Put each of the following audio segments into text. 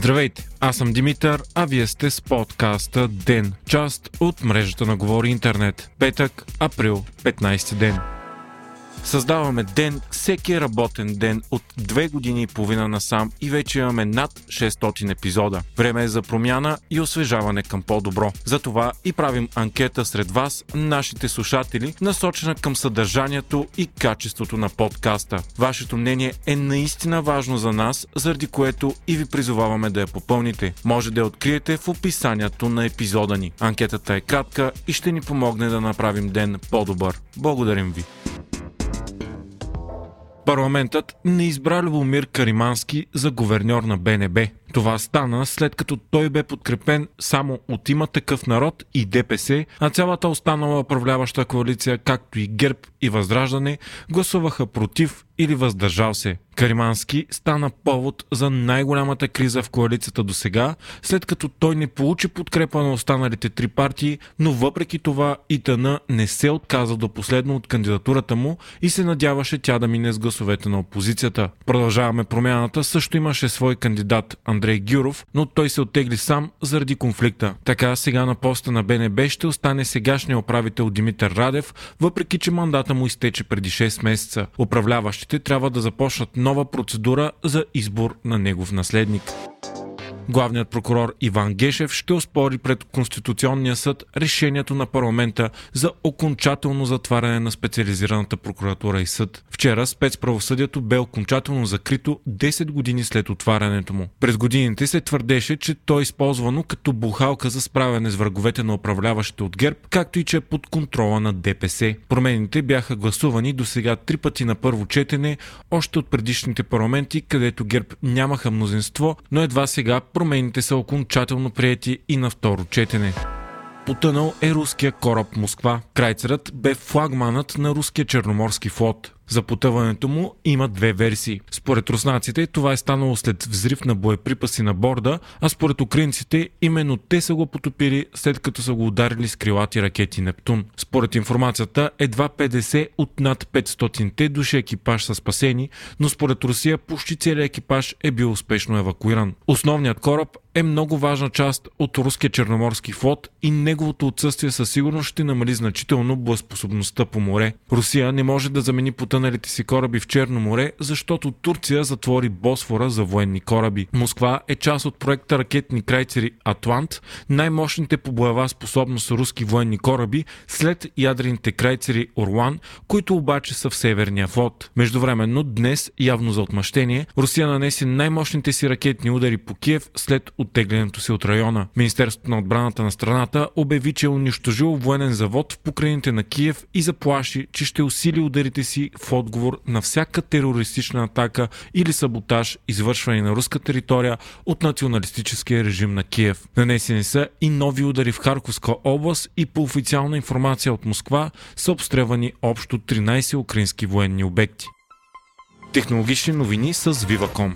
Здравейте, аз съм Димитър, а вие сте с подкаста ДЕН, част от мрежата на Говори Интернет. Петък, април, 15 ден. Създаваме ден всеки работен ден от две години и половина насам и вече имаме над 600 епизода. Време е за промяна и освежаване към по-добро. Затова и правим анкета сред вас, нашите слушатели, насочена към съдържанието и качеството на подкаста. Вашето мнение е наистина важно за нас, заради което и ви призоваваме да я попълните. Може да я откриете в описанието на епизода ни. Анкетата е кратка и ще ни помогне да направим ден по-добър. Благодарим ви! Парламентът не избра Любомир Каримански за говерньор на БНБ. Това стана след като той бе подкрепен само от има такъв народ и ДПС, а цялата останала управляваща коалиция, както и ГЕРБ и Възраждане, гласуваха против или въздържал се. Каримански стана повод за най-голямата криза в коалицията до сега, след като той не получи подкрепа на останалите три партии, но въпреки това ИТН не се отказа до последно от кандидатурата му и се надяваше тя да мине с гласовете на опозицията. Продължаваме промяната, също имаше свой кандидат Андрей Гюров, но той се оттегли сам заради конфликта. Така сега на поста на БНБ ще остане сегашния управител Димитър Радев, въпреки че мандата му изтече преди 6 месеца. Управляващите трябва да започнат нова процедура за избор на негов наследник. Главният прокурор Иван Гешев ще оспори пред Конституционния съд решението на парламента за окончателно затваряне на специализираната прокуратура и съд. Вчера спецправосъдието бе окончателно закрито 10 години след отварянето му. През годините се твърдеше, че то е използвано като бухалка за справяне с враговете на управляващите от ГЕРБ, както и че е под контрола на ДПС. Промените бяха гласувани до сега три пъти на първо четене, още от предишните парламенти, където ГЕРБ нямаха мнозинство, но едва сега промените са окончателно прияти и на второ четене. Потънал е руския кораб Москва. Крайцерът бе флагманът на руския черноморски флот. За потъването му има две версии. Според руснаците това е станало след взрив на боеприпаси на борда, а според украинците именно те са го потопили след като са го ударили с крилати ракети Нептун. Според информацията едва 50 от над 500-те души екипаж са спасени, но според Русия почти целият екипаж е бил успешно евакуиран. Основният кораб е много важна част от руския черноморски флот и неговото отсъствие със сигурност ще намали значително боеспособността по море. Русия не може да замени потъналите си кораби в Черно море, защото Турция затвори Босфора за военни кораби. Москва е част от проекта ракетни крайцери Атлант, най-мощните по боева способност руски военни кораби след ядрените крайцери Орлан, които обаче са в Северния флот. Междувременно днес, явно за отмъщение, Русия нанесе най-мощните си ракетни удари по Киев след оттеглянето си от района. Министерството на отбраната на страната обяви, че е унищожил военен завод в покрайните на Киев и заплаши, че ще усили ударите си в отговор на всяка терористична атака или саботаж, извършвани на руска територия от националистическия режим на Киев. Нанесени са и нови удари в Харковска област и по официална информация от Москва са обстрелвани общо 13 украински военни обекти. Технологични новини с Viva.com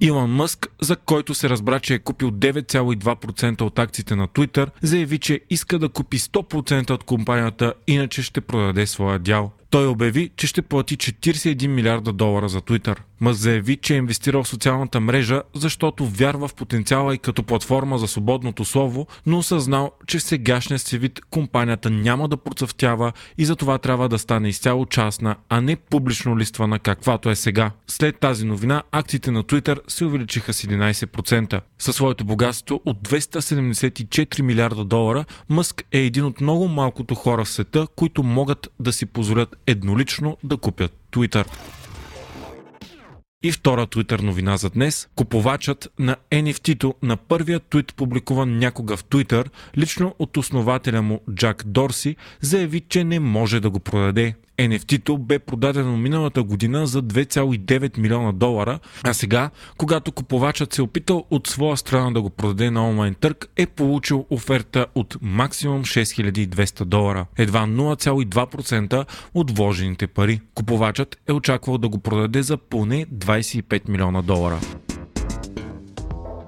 Илон Мъск, за който се разбра, че е купил 9,2% от акциите на Twitter, заяви, че иска да купи 100% от компанията, иначе ще продаде своя дял. Той обяви, че ще плати 41 милиарда долара за Twitter. Мъс заяви, че е инвестирал в социалната мрежа, защото вярва в потенциала и като платформа за свободното слово, но осъзнал, че в сегашния си вид компанията няма да процъфтява и за това трябва да стане изцяло частна, а не публично листвана каквато е сега. След тази новина, акциите на Twitter се увеличиха с 11%. Със своето богатство от 274 милиарда долара, Мъск е един от много малкото хора в света, които могат да си позволят еднолично да купят Twitter. И втора Twitter новина за днес. Купувачът на NFT-то на първия твит, публикуван някога в Twitter, лично от основателя му Джак Дорси, заяви, че не може да го продаде. NFT-то бе продадено миналата година за 2,9 милиона долара, а сега, когато купувачът се е опитал от своя страна да го продаде на онлайн търг, е получил оферта от максимум 6200 долара, едва 0,2% от вложените пари. Купувачът е очаквал да го продаде за поне 25 милиона долара.